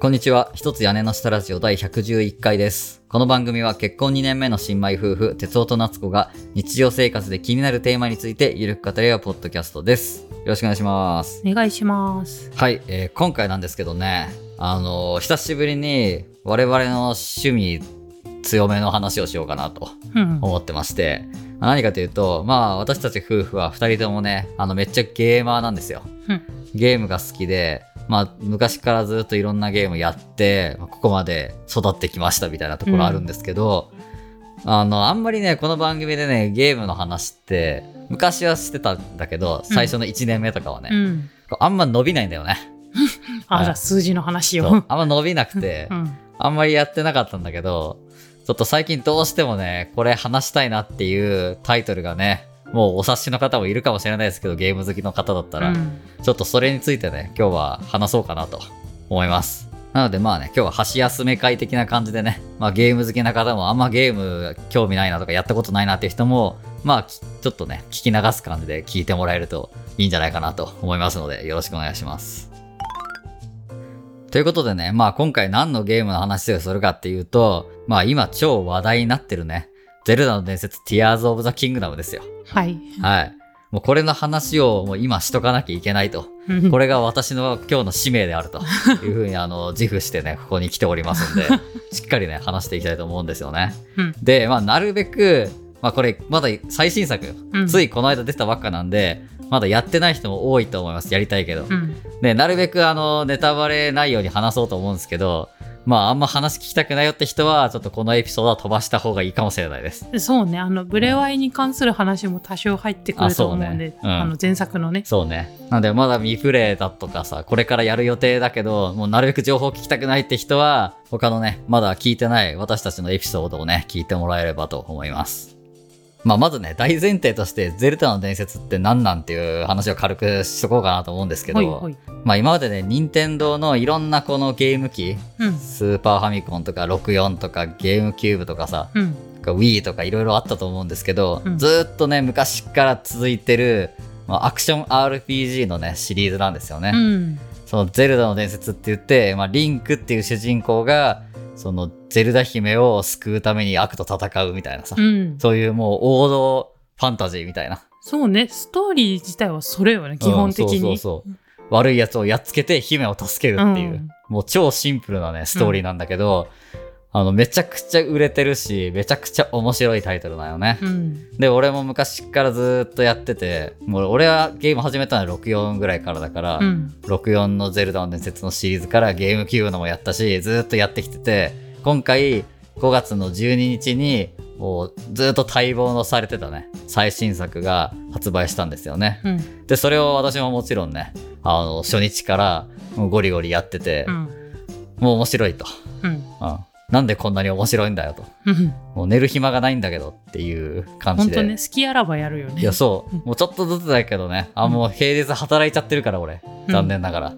こんにちは。一つ屋根の下ラジオ第111回です。この番組は結婚2年目の新米夫婦、哲夫と夏子が日常生活で気になるテーマについてゆるく語り合うポッドキャストです。よろしくお願いします。お願いします。はい、えー今回なんですけどね、あのー久しぶりに我々の趣味強めの話をしようかなとうん。思ってまして、まあ何かというと、まあ私たち夫婦は2人ともね、あのめっちゃゲーマーなんですよ。うん。ゲームが好きで、まあ、昔からずっといろんなゲームやって、まあここまで育ってきましたみたいなところあるんですけど、あの、あんまりね、この番組でね、ゲームの話って、昔はしてたんだけど、最初の1年目とかはね、うん。あんま伸びないんだよね。あ、はいじゃあ数字の話を。あんま伸びなくて う、ん。あんまりやってなかったんだけど、ちょっと最近どうしてもね、これ話したいなっていうタイトルがね、もうお察しの方もいるかもしれないですけど、ゲーム好きの方だったら、うんちょっとそれについてね、今日は話そうかなと思います。なのでまあね、今日は箸休め会的な感じでね、まあゲーム好きな方もあんまゲーム興味ないなとかやったことないなっていう人も、まあきちょっとね、聞き流す感じで聞いてもらえるといいんじゃないかなと思いますので、よろしくお願いします。ということでね、まあ今回何のゲームの話をするかっていうと、まあ今超話題になってるね、ゼルダの伝説 Tears of the Kingdom ですよ。はい。はい。もうこれの話をもう今しとかなきゃいけないと。これが私の今日の使命であるというふうにあの自負してね、ここに来ておりますんで、しっかりね、話していきたいと思うんですよね。うんで、まあなるべく、まあこれまだ最新作よ、うんついこの間出たばっかなんで、まだやってない人も多いと思います。やりたいけど。うん。で、なるべくあの、ネタバレないように話そうと思うんですけど、まああんま話聞きたくないよって人は、ちょっとこのエピソードは飛ばした方がいいかもしれないです。そうね、あの、ブレワイに関する話も多少入ってくると思うんで、あねうんあの、前作のね。そうね。なんで、まだ未プレイだとかさ、これからやる予定だけど、もうなるべく情報聞きたくないって人は、他のね、まだ聞いてない私たちのエピソードをね、聞いてもらえればと思います。まあ、まずね、大前提として、ゼルダの伝説って何なんっていう話を軽くしとこうかなと思うんですけど、ほいほい。まあ今までね、任天堂のいろんなこのゲーム機、うん。スーパーファミコンとか64とかゲームキューブとかさ、うん。Wii とかいろいろあったと思うんですけど、うんずーっとね昔から続いてる、まあ、アクション RPG のねシリーズなんですよね、うん。その「ゼルダの伝説」って言って、まあ、リンクっていう主人公がそのゼルダ姫を救うために悪と戦うみたいなさ、うん。そういうもう王道ファンタジーみたいな。そうね、ストーリー自体はそれよね、基本的に。うんそうそうそう。悪いやつをやっつけて姫を助けるっていう、うん。もう超シンプルなねストーリーなんだけど、あのめちゃくちゃ売れてるしめちゃくちゃ面白いタイトルだよね、うん。で、俺も昔からずーっとやってて、もう俺はゲーム始めたのは64ぐらいからだから、うん。64のゼルダの伝説のシリーズからゲームキューブのもやったし、ずーっとやってきてて、今回5月の12日に、もうずーっと待望のされてたね、最新作が発売したんですよね。うん。で、それを私ももちろんね、あの、初日からゴリゴリやってて、うん。もう面白いと。うん。うん。なんでこんなに面白いんだよと。うん。もう寝る暇がないんだけどっていう感じで。ほんとね、好きあらばやるよね。いや、そううん。もうちょっとずつだけどね。あ、もう平日働いちゃってるから、俺。残念ながら。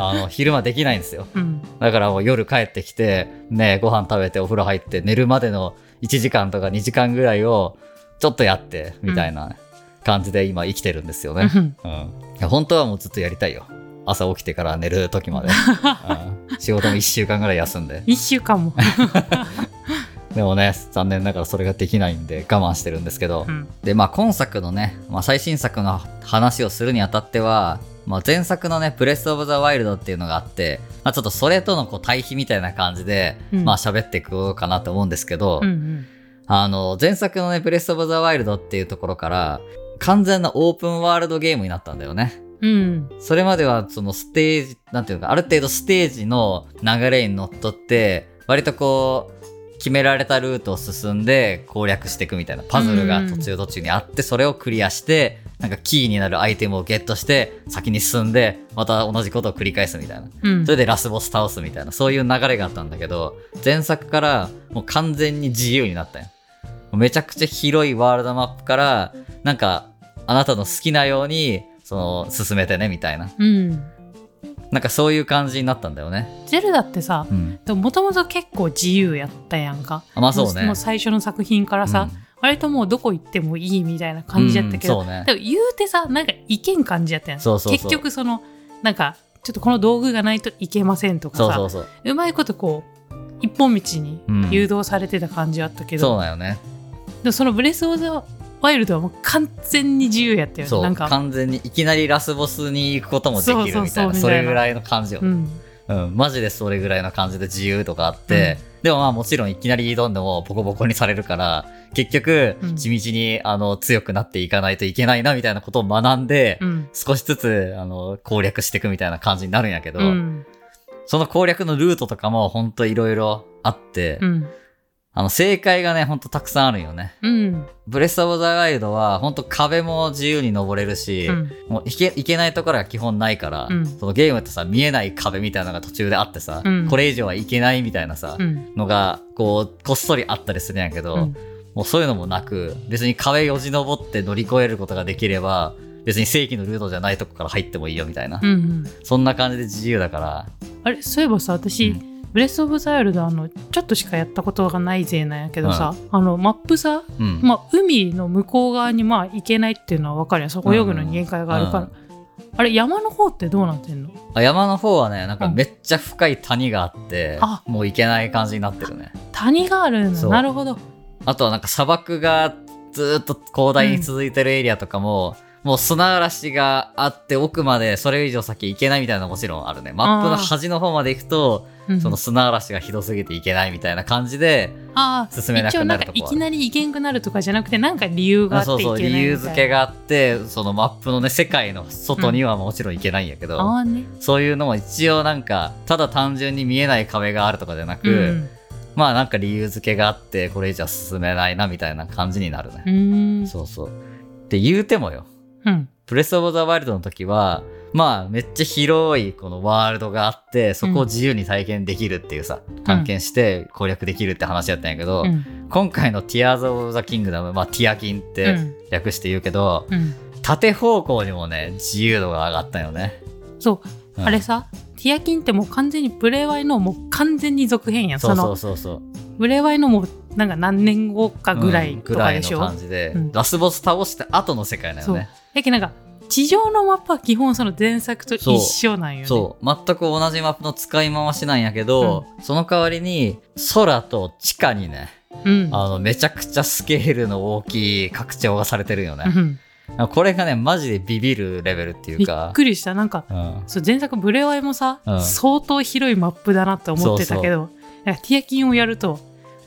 あの、昼間できないんですよ。うん。だからもう夜帰ってきて、ね、ご飯食べてお風呂入って、寝るまでの1時間とか2時間ぐらいを、ちょっとやって、みたいな感じで今生きてるんですよね。うんうん。いや、本当はもうずっとやりたいよ。朝起きてから寝る時まで。うん、仕事も1週間ぐらい休んで。一週間も。でもね、残念ながらそれができないんで我慢してるんですけど。うん。で、まあ今作のね、まあ最新作の話をするにあたっては、まあ前作のね、プレスオブザワイルドっていうのがあって、まあちょっとそれとのこう対比みたいな感じで、うんまあ喋っていこうかなと思うんですけど、うんうん。あの、前作のね、プレスオブザワイルドっていうところから、完全なオープンワールドゲームになったんだよね。うん。それまではそのステージ、なんていうか、ある程度ステージの流れにのっとって、割とこう、決められたルートを進んで攻略していくみたいなパズルが途中途中にあって、それをクリアして、なんかキーになるアイテムをゲットして、先に進んで、また同じことを繰り返すみたいな。うんそれでラスボス倒すみたいな、そういう流れがあったんだけど、前作からもう完全に自由になったよ。めちゃくちゃ広いワールドマップから、なんか、あなたの好きなように、その、進めてね、みたいな。うん。なんかそういう感じになったんだよね。ゼルダってさ、うん。もともと結構自由やったやんか。あまあそうねももう最初の作品からさ、割ともうどこ行ってもいいみたいな感じやったけど、うんそうねでも言うてさ、なんかいけん感じやったやん。そうそうそう結局その、なんか、ちょっとこの道具がないといけませんとかさそうまいことこう一本道にうん誘導されてた感じあったけど、そうだよね。でもそのブレス・オブ・ザ・ワイルドはもう完全に自由やったよそう。ねなんか。完全にいきなりラスボスに行くこともできるみたいな、そうそうそうみたいなそれぐらいの感じよ。うん。うん、マジでそれぐらいの感じで自由とかあって、でもまあもちろんいきなり挑んでもボコボコにされるから、結局うん。地道にあの強くなっていかないといけないなみたいなことを学んで、うん。少しずつあの攻略していくみたいな感じになるんやけど、うん。その攻略のルートとかもほんといろいろあって、うんあの正解がねほんとたくさんあるんよね。うん。ブレスオブザワイルドはほんと壁も自由に登れるし、うん。もういけいけないところが基本ないから、うん。そのゲームってさ見えない壁みたいなのが途中であってさ、うん。これ以上はいけないみたいなさ、うん。のがこうこっそりあったりするんやけど、うん。もうそういうのもなく別に壁よじ登って乗り越えることができれば別に正規のルートじゃないとこから入ってもいいよみたいな、うんうん。そんな感じで自由だから。あれそういえばさ私、うんブレス・オブ・ザ・ワイルドあのちょっとしかやったことがないぜなんやけどさ、あのマップさ、うん、まあ、海の向こう側にまあ行けないっていうのは分かるやん。そこ泳ぐのに限界があるから、うん。あれ山の方ってどうなってんの？あ山の方はねなんかうん。めっちゃ深い谷があって、あ。もう行けない感じになってるね。谷があるんだなるほど。あとはなんか砂漠がずーっと広大に続いてるエリアとかも、もう砂嵐があって奥までそれ以上先行けないみたいなのももちろんあるね。マップの端の方まで行くと、うんその砂嵐がひどすぎて行けないみたいな感じで、ああ進めなくなるとこは一応なんかいきなり行けんくなるとかじゃなくてなんか理由があってそうそう、理由付けがあって、そのマップのね、世界の外にはもちろん行けないんやけど、そういうのも一応なんか、ただ単純に見えない壁があるとかじゃなく、うんまあなんか理由付けがあって、これ以上進めないなみたいな感じになるね。そうそう。って言うてもよ。うん。プレスオブザワイルドの時は、まあめっちゃ広いこのワールドがあって、そこを自由に体験できるっていうさ、探検して攻略できるって話やったんやけど、うん。今回のティアーズ・オブ・ザ・キングダム、まあティアキンっうてん。略して言うけど、うん。縦方向にもね、自由度が上がったよね。そう。うん。あれさティアキンってもう完全にブレワイのもう完全に続編やん。そうそのうそうそう。ブレワイのもうなんか何年後かぐらいうんとかでしょ、ぐらいの感じで、うん。ラスボス倒して後の世界だよね。だけどなんか地上のマップは基本その前作と一緒なんよねそう。全く同じマップの使い回しなんやけど、その代わりに空と地下にね、うんあの、めちゃくちゃスケールの大きい拡張がされてるよね。うんこれがね、マジでビビるレベルっていびっうか。くりしたなんかうん。そう前作ブレワイもさ、うん相当広いマップだなって思ってたけどなんかティアキンをやると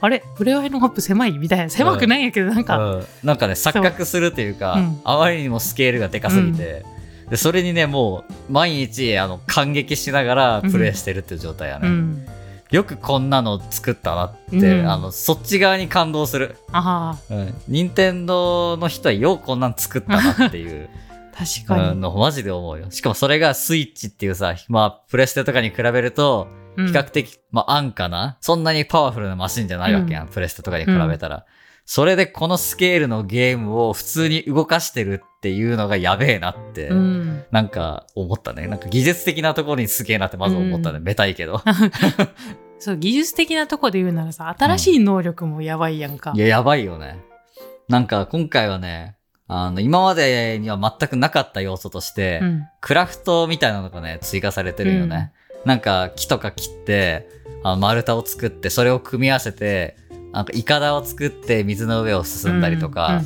あれブレワイのマップ狭い？みたいな。狭くないんやけどなんか、うん。なんかね、錯覚するっていうか、うん。あまりにもスケールがでかすぎて、でそれにね、もう、毎日、あの、感激しながらプレイしてるっていう状態やね。うん。よくこんなの作ったなって、うん。あの、そっち側に感動する。あうん。任天堂の人はようこんなん作ったなっていう。あ 確かに、うん。のマジで思うよ。しかもそれがスイッチっていうさ、まあ、プレステとかに比べると、うん比較的、まあ、安価な、そんなにパワフルなマシンじゃないわけやん、プレステとかに比べたら。それでこのスケールのゲームを普通に動かしてるっていうのがやべえなって、うんなんか思ったね。なんか技術的なところにすげえなってまず思ったね。うんめたいけど。そう技術的なとこで言うならさ新しい能力もやばいやんか、いや、やばいよね。なんか今回はね、あの、今までには全くなかった要素として、うんクラフトみたいなのがね、追加されてるよね。なんか木とか切って、あの丸太を作って、それを組み合わせて、なんかイカダを作って水の上を進んだりとか、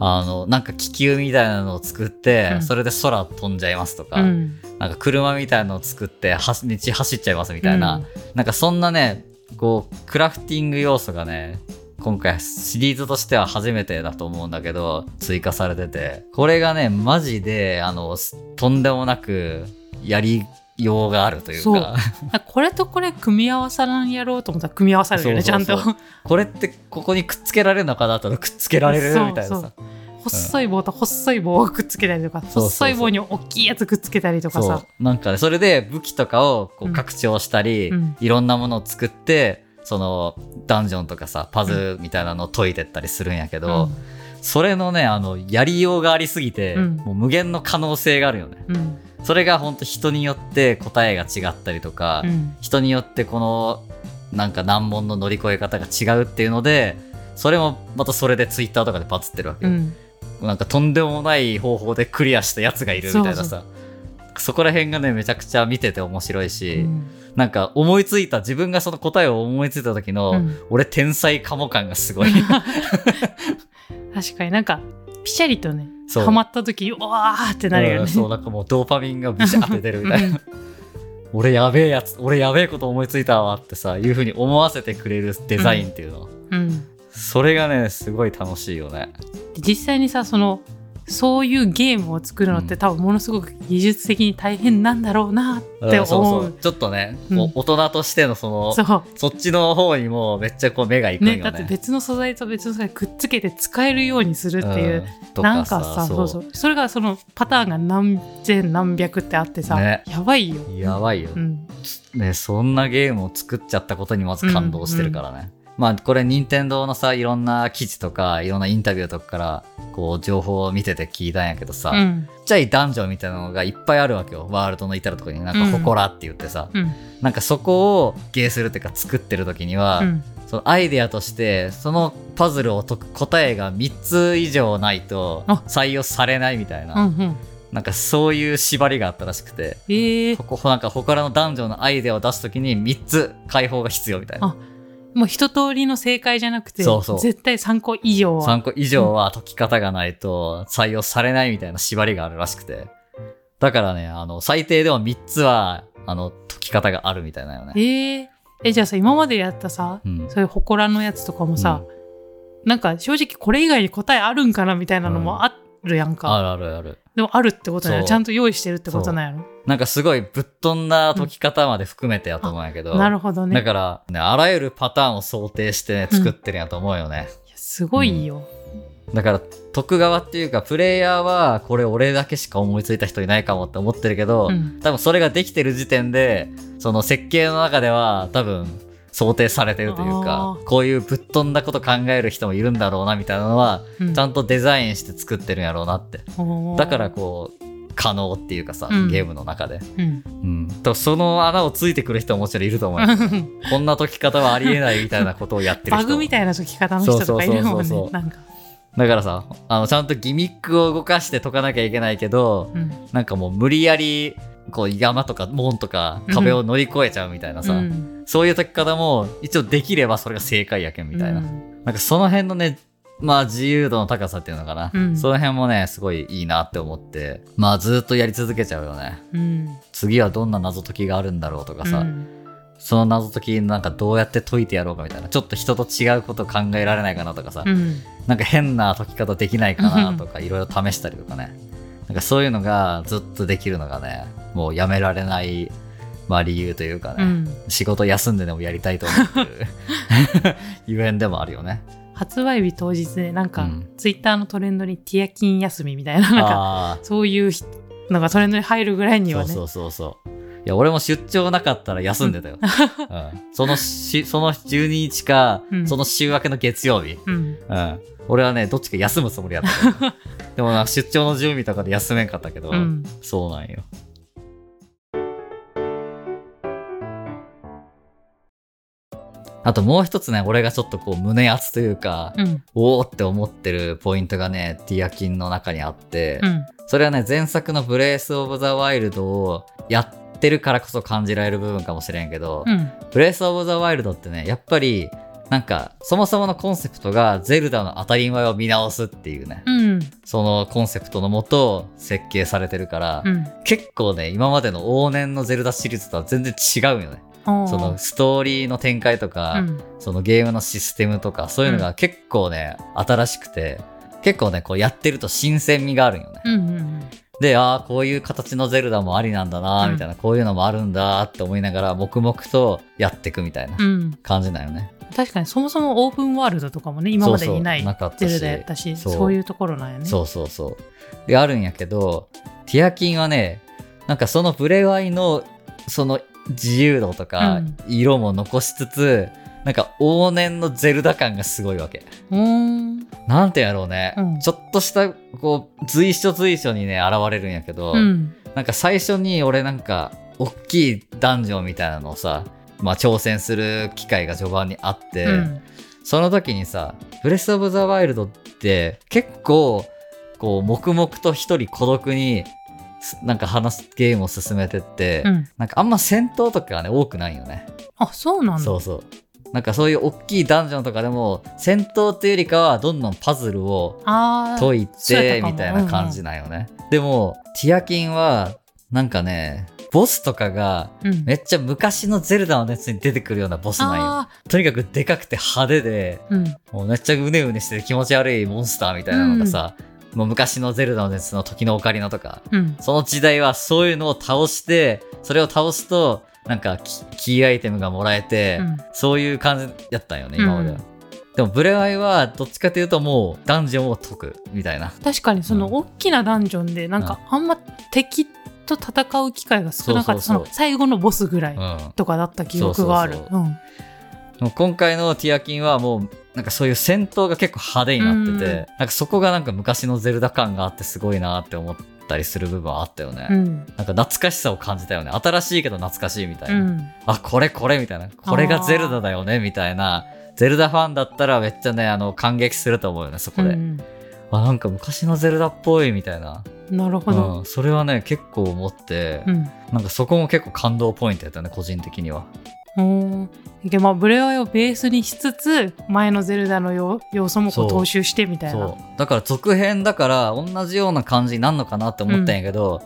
あの、なんか気球みたいなのを作って、うん。それで空飛んじゃいますとか、うん。うんなんか車みたいなのを作って、は道走っちゃいますみたいな、なんかそんなね、こう、クラフティング要素がね、今回シリーズとしては初めてだと思うんだけど、追加されてて、これがね、マジで、あの、すとんでもなく、やりようがあるというか、あこれとこれ組み合わさらんやろうと思ったら組み合わさるよねちゃんと。これってここにくっつけられるのかなとくっつけられるみたいなさ。細い棒と細い棒をくっつけたりとかそうそう細い棒に大きいやつくっつけたりとかそさう。なんかね、それで武器とかをこううん。拡張したり、うん。いろんなものを作って、その、ダンジョンとかさ、パズルみたいなのを解いてったりするんやけど、それのね、あの、やりようがありすぎて、うん。もう無限の可能性があるよね。それが本当人によって答えが違ったりとか、うん人によってこの、なんか難問の乗り越え方が違うっていうので、それもまたそれでツイッターとかでバズってるわけよ。うんなんかとんでもない方法でクリアしたやつがいるみたいなさ。そこら辺がね、めちゃくちゃ見てて面白いし、うんなんか思いついた、自分がその答えを思いついた時の、うん俺天才かも感がすごい。確かになんかピシャリとねそうハマった時うわーってなるよねうんそう、なんかもうドーパミンがビシャって出るみたいな。俺やべえやつ、俺やべえこと思いついたわってさ、いう風に思わせてくれるデザインっていうの。うんそれがね、すごい楽しいよね。で実際にさそのそういうゲームを作るのって、うん。多分ものすごく技術的に大変なんだろうなってう。んそう思そう。う。ちょっとね、うん。大人としてのその、そう。そっちの方にもめっちゃこう目がいくんよね。ねだって別の素材と別の素材くっつけて使えるようにするっていう、うんとなんかさそう。そうそれがそのパターンが何千何百ってあってさ、ね。やばいよ、やばいよ、うん、ね。そんなゲームを作っちゃったことにまず感動してるからね。まあこれ任天堂のさ、いろんな記事とか、いろんなインタビューとかから、こう情報を見てて聞いたんやけどさ、うん。ちっちゃいダンジョンみたいなのがいっぱいあるわけよ。ワールドの至るところに。なんか、うんほこらって言ってさ、うん。なんかそこをゲーするっていうか作ってる時には、うん。そのアイデアとして、そのパズルを解く答えが3つ以上ないとあ。採用されないみたいな、なんかそういう縛りがあったらしくて、え。ー、ここなんか他のダンジョンのアイデアを出すときに3つ解放が必要みたいな。もう一通りの正解じゃなくてそうそう。絶対3個以上は。3個以上は解き方がないと採用されないみたいな縛りがあるらしくて。だからね、あの、最低でも3つは、あの、解き方があるみたいなよね。えー、えじゃあさ今までやったさうん。そういう祠のやつとかもさ、なんか正直これ以外に答えあるんかなみたいなのもあるやんか、あるあるある。でもあるってことなんやそう。ちゃんと用意してるってことなんやろなんかすごいぶっ飛んだ解き方まで含めてやと思うんやけど。なるほどねだから、ね、あらゆるパターンを想定して、ね、作ってるんやと思うよね。いやすごいよ、だから、徳側っていうか、プレイヤーは、これ俺だけしか思いついた人いないかもって思ってるけど、うん多分それができてる時点で、その設計の中では、多分、想定されてるというあかー、こういうぶっ飛んだこと考える人もいるんだろうな、みたいなのは、うんちゃんとデザインして作ってるんやろうなって。おーだからこう、可能っていうかさ、うん。ゲームの中で。うん。うん。とその穴をついてくる人ももちろんいると思うよ。こんな解き方はありえないみたいなことをやってるバ人グみたいな解き方の人とかいるもんそうそうそうそうねなんか、だからさ、あの、ちゃんとギミックを動かして解かなきゃいけないけど、うん。なんかもう無理やり、こう山とか門とか壁を乗り越えちゃうみたいなさ、うん。そういう解き方も一応できればそれが正解やけんみたいな。うん。なんかその辺のね、まあ自由度の高さっていうのかな。うん。その辺もね、すごいいいなって思って、まあずっとやり続けちゃうよね。うん。次はどんな謎解きがあるんだろうとかさ、うん。その謎解きなんかどうやって解いてやろうかみたいな、ちょっと人と違うこと考えられないかなとかさ、うん。なんか変な解き方できないかなとかいろいろ試したりとかね。なんかそういうのがずっとできるのがね、もうやめられない、まあ理由というかね、うん。仕事休んででもやりたいと思ってる。ゆえんでもあるよね。発売日当日でなんか、うんツイッターのトレンドにティアキン休みみたいななんかあそういうひのがトレンドに入るぐらいにあ、はねそうそうそうそう。いや、俺も出張なかったら休んでたよ。うん、そのし、その12日か、うんその週明けの月曜日。うんうん。俺はね、どっちか休むつもりやった。でもな、出張の準備とかで休めんかったけど、うんそうなんよ。あともう一つね、俺がちょっとこう胸熱というか、うん。おーって思ってるポイントがね、ティアキンの中にあって、うん。それはね、前作のブレイス・オブ・ザ・ワイルドをやってるからこそ感じられる部分かもしれんけど、うん。ブレイス・オブ・ザ・ワイルドってね、やっぱり、なんか、そもそものコンセプトがゼルダの当たり前を見直すっていうね、うん。そのコンセプトのもと設計されてるから、うん。結構ね、今までの往年のゼルダシリーズとは全然違うよね。そのストーリーの展開とか、うん。そのゲームのシステムとか、そういうのが結構ね、新しくて、結構ね、こうやってると新鮮味があるんよね。うんうんで、ああ、こういう形のゼルダもありなんだな、うん。みたいな、こういうのもあるんだって思いながら、黙々とやっていくみたいなうん。感じなんよね。確かにそもそもオープンワールドとかもね今までにないゼルダやったしそう。そういうところなんやね。そうそうそう。で、あるんやけど、ティアキンはね、なんかそのブレワイの、その自由度とかうん、色も残しつつ、なんか往年のゼルダ感がすごいわけ。うーん。なんてやろうね、うん。ちょっとした、こう、随所随所にね、現れるんやけど、うん。なんか最初に俺なんか、大きいダンジョンみたいなのをさ、まあ挑戦する機会が序盤にあって、うん。その時にさ、ブレス・オブ・ザ・ワイルドって結構、こう、黙々と一人孤独にすなんか話すゲームを進めてって、うん。なんかあんま戦闘とかがね多くないよねあ、そうなんだ。そうそうなんかそういう大きいダンジョンとかでも戦闘っていうよりかはどんどんパズルを。解いてみたいな感じなんよね、でもティアキンはなんかねボスとかがうん。めっちゃ昔のゼルダの熱に出てくるようなボスなんよあとにかくでかくて派手でーうん。もうめっちゃうねうねして気持ち悪いモンスターみたいなのがさ、もう昔のゼルダの熱の時のオカリナとかうん。その時代はそういうのを倒してそれを倒すとなんかキキーアイテムがもらえて、うん。そういう感じやったんよね今までは、うんでもブレワイはどっちかというともうダンジョンを解くみたいな。確かにそのうん。大きなダンジョンでなんかあんま敵と戦う機会が少なかった。最後のボスぐらいうんとかだった記憶がある今回のティアキンはもうなんかそういう戦闘が結構派手になってて、うん。なんかそこがなんか昔のゼルダ感があってすごいなって思ったりする部分はあったよね、うん。なんか懐かしさを感じたよね。新しいけど懐かしいみたいうな、ん。あこれこれみたいな。これがゼルダだよねみたいな。ゼルダファンだったらめっちゃねあの感激すると思うよねそこで、うんあなんか昔のゼルダっぽいみたいな、なるほど。うん、それはね結構思って、うん。なんかそこも結構感動ポイントやったね個人的にはでまあブレワイをベースにしつつ前のゼルダの要要素もこう踏襲してみたいな。そう。だから続編だから同じような感じになるのかなって思ったんやけど、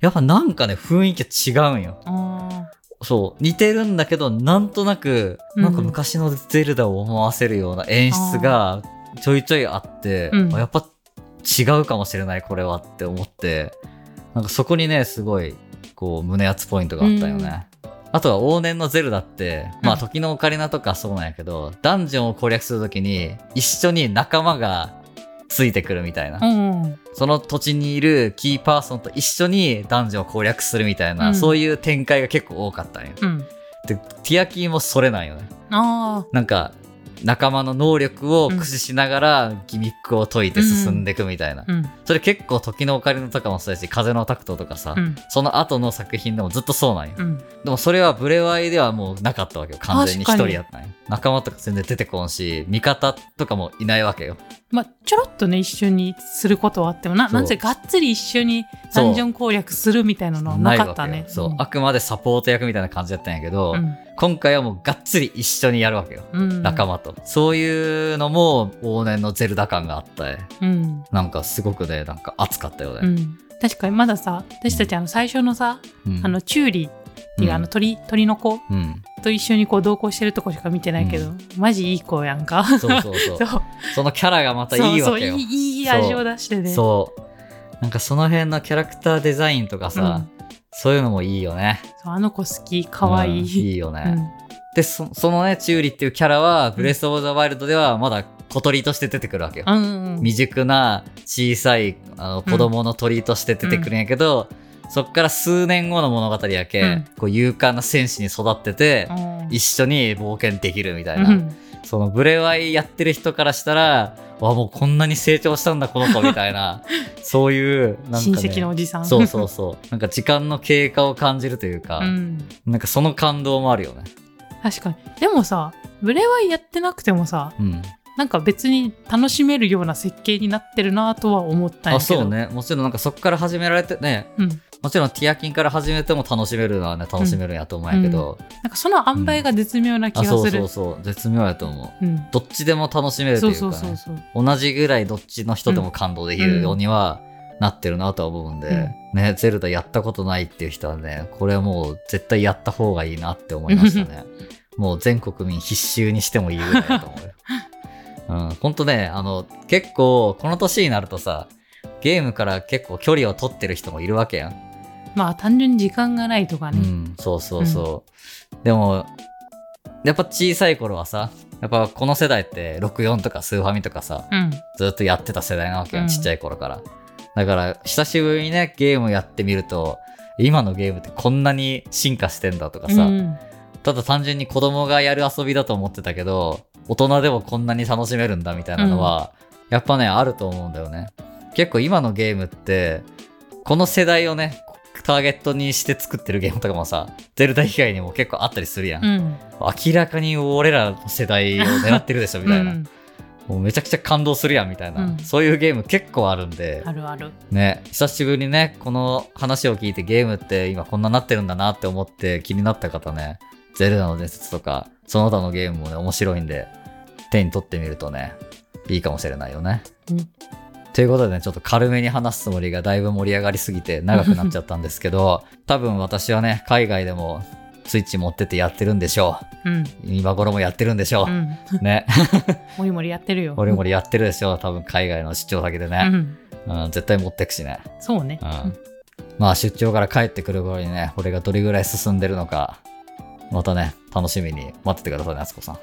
やっぱなんかね雰囲気違うんよ。あそう。似てるんだけどなんとなくうん。なんか昔のゼルダを思わせるような演出がちょいちょいあって、うん。あやっぱ違うかもしれないこれはって思って。なんかそこにねすごいこう胸熱ポイントがあったよね、あとは往年のゼルダって、まあうん時のオカリナとかそうなんやけど、ダンジョンを攻略するときに一緒に仲間がついてくるみたいな。ーうんうんその土地にいるキーパーソンと一緒にダンジョンを攻略するみたいな、うんそういう展開が結構多かったんよ。うんで、ティアキーもそれなんよね。あなんか、仲間の能力を駆使しながらギミックを解いて進んでいくみたいな。あうんそれ結構時のオカリナとかもそうだし、風のタクトとかさ、うんその後の作品でもずっとそうなんよ。うんでもそれはブレワイではもうなかったわけよ。完全に一人やったんよ。仲間とか全然出てこんし、味方とかもいないわけよ。まあちょろっとね一緒にすることはあってもなそう。なんせがっつり一緒にダンジョン攻略するみたいなのはなかったね。そう、ん。あくまでサポート役みたいな感じだったんやけど、うん。今回はもうがっつり一緒にやるわけよ。うん。仲間と。そういうのも往年のゼルダ感があった。うん。なんかすごくね、なんか熱かったよね。うん。確かにまださ私たちあの最初のさ、うん。あのチューリーっていう、うんあの鳥鳥の子うん。と一緒にこう同行してるとこしか見てないけど、うマジいい子やんかそうそう そう。そのキャラがまたいいわけよ。いいいい味を出してねそう。なんかその辺のキャラクターデザインとかさ、うんそういうのもいいよね。そうあの子好きかわいうんい、いいよね。うんでそ、そのね、チューリっていうキャラは、ブレス・オブ・ザ・ワイルドではまだ小鳥として出てくるわけよ。うんうん未熟な小さいあの子供の鳥として出てくるんやけど、そっから数年後の物語やけ、うん。こう勇敢な戦士に育ってて、うん。一緒に冒険できるみたいな、うん。そのブレワイやってる人からしたらわもうこんなに成長したんだこの子みたいな。そういうなんか、ね、親戚のおじさん。そうそうそう。なんか時間の経過を感じるというか、うん。なんかその感動もあるよね。確かに。でもさブレワイやってなくてもさうん。なんか別に楽しめるような設計になってるなとは思ったんやあけど。そうね。もちろんなんかそこから始められてねうん、もちろんティアキンから始めても楽しめるのはね楽しめるんやと思うんやけど、なんかその塩梅が絶妙な気あがする。そうそうそう。絶妙やと思う。うんどっちでも楽しめるとそいううか、ね、そうそうそう同じぐらいどっちの人でも感動できるようにはなってるなとは思うんで、ね、ゼルダやったことないっていう人はね、これはもう絶対やった方がいいなって思いましたね。もう全国民必修にしてもいいぐらいだと思うよ。うん、ほんとね、あの、結構この年になるとさ、ゲームから結構距離を取ってる人もいるわけやん。まあ単純に時間がないとかね、うん、そうそうそう。でも、やっぱ小さい頃はさ、やっぱこの世代って64とかスーファミとかさ、うんずっとやってた世代なわけよ、うんちっちゃい頃から。だから、久しぶりにね、ゲームやってみると、今のゲームってこんなに進化してんだとかさ、うんただ単純に子供がやる遊びだと思ってたけど、大人でもこんなに楽しめるんだみたいなのは、やっぱね、あると思うんだよね。結構今のゲームって、この世代をね、ターゲットにして作ってるゲームとかもさ、ゼルダ以外にも結構あったりするやん。うん。明らかに俺らの世代を狙ってるでしょ、みたいな。うん。もうめちゃくちゃ感動するやんみたいな、うん。そういうゲーム結構あるんで。あるある。ね久しぶりにねこの話を聞いてゲームって今こんななってるんだなって思って気になった方ねゼルダの伝説とかその他のゲームもね面白いんで手に取ってみるとねいいかもしれないよね。うんということでね、ちょっと軽めに話すつもりがだいぶ盛り上がりすぎて長くなっちゃったんですけど、多分私はね、海外でもスイッチ持っててやってるんでしょうんう。今頃もやってるんでしょう。うんね。もりもりやってるよ俺もやってるでしょう。多分海外の出張先でうね。んうん、絶対持ってくしね。そうねうんまあ出張から帰ってくる頃にね、俺がどれぐらい進んでるのか、またね、楽しみに待っててくださいね、あつこさん。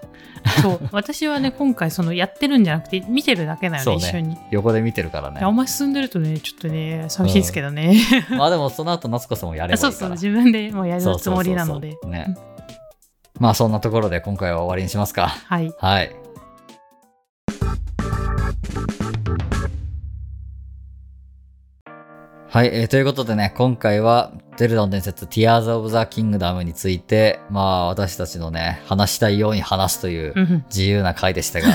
そう 私はね今回そのやってるんじゃなくて見てるだけなのねね一緒に。横で見てるからね。あんまり進んでるとねちょっとね寂しいですけどね、まあでもその後、夏子さんもやればいいから。そうそう自分でもうやるつもりなのでそうそうそうそうね。まあそんなところで今回は終わりにしますか。はいはい。はい、えーということでね、今回は、ゼルダの伝説、Tears of the Kingdom について、まあ、私たちのね、話したいように話すといううん自由な回でしたが、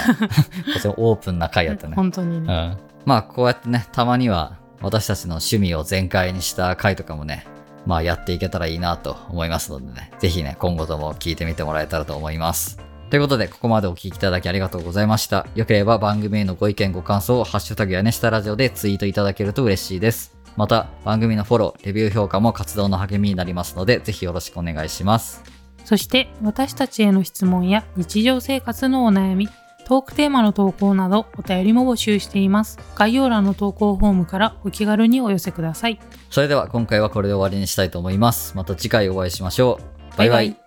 とてもオープンな回やったね。本当にね、うん。まあ、こうやってね、たまには、私たちの趣味を全開にした回とかもね、まあ、やっていけたらいいなと思いますのでね、ぜひね、今後とも聞いてみてもらえたらと思います。ということで、ここまでお聞きいただきありがとうございました。よければ番組へのご意見ご感想をハッシュタグやねしたラジオでツイートいただけると嬉しいです。また、番組のフォロー、レビュー評価も活動の励みになりますので、ぜひよろしくお願いします。そして私たちへの質問や日常生活のお悩みトークテーマの投稿などお便りも募集しています概要欄の投稿フォームからお気軽にお寄せくださいそれでは今回はこれで終わりにしたいと思います。また次回お会いしましょう。バイバイ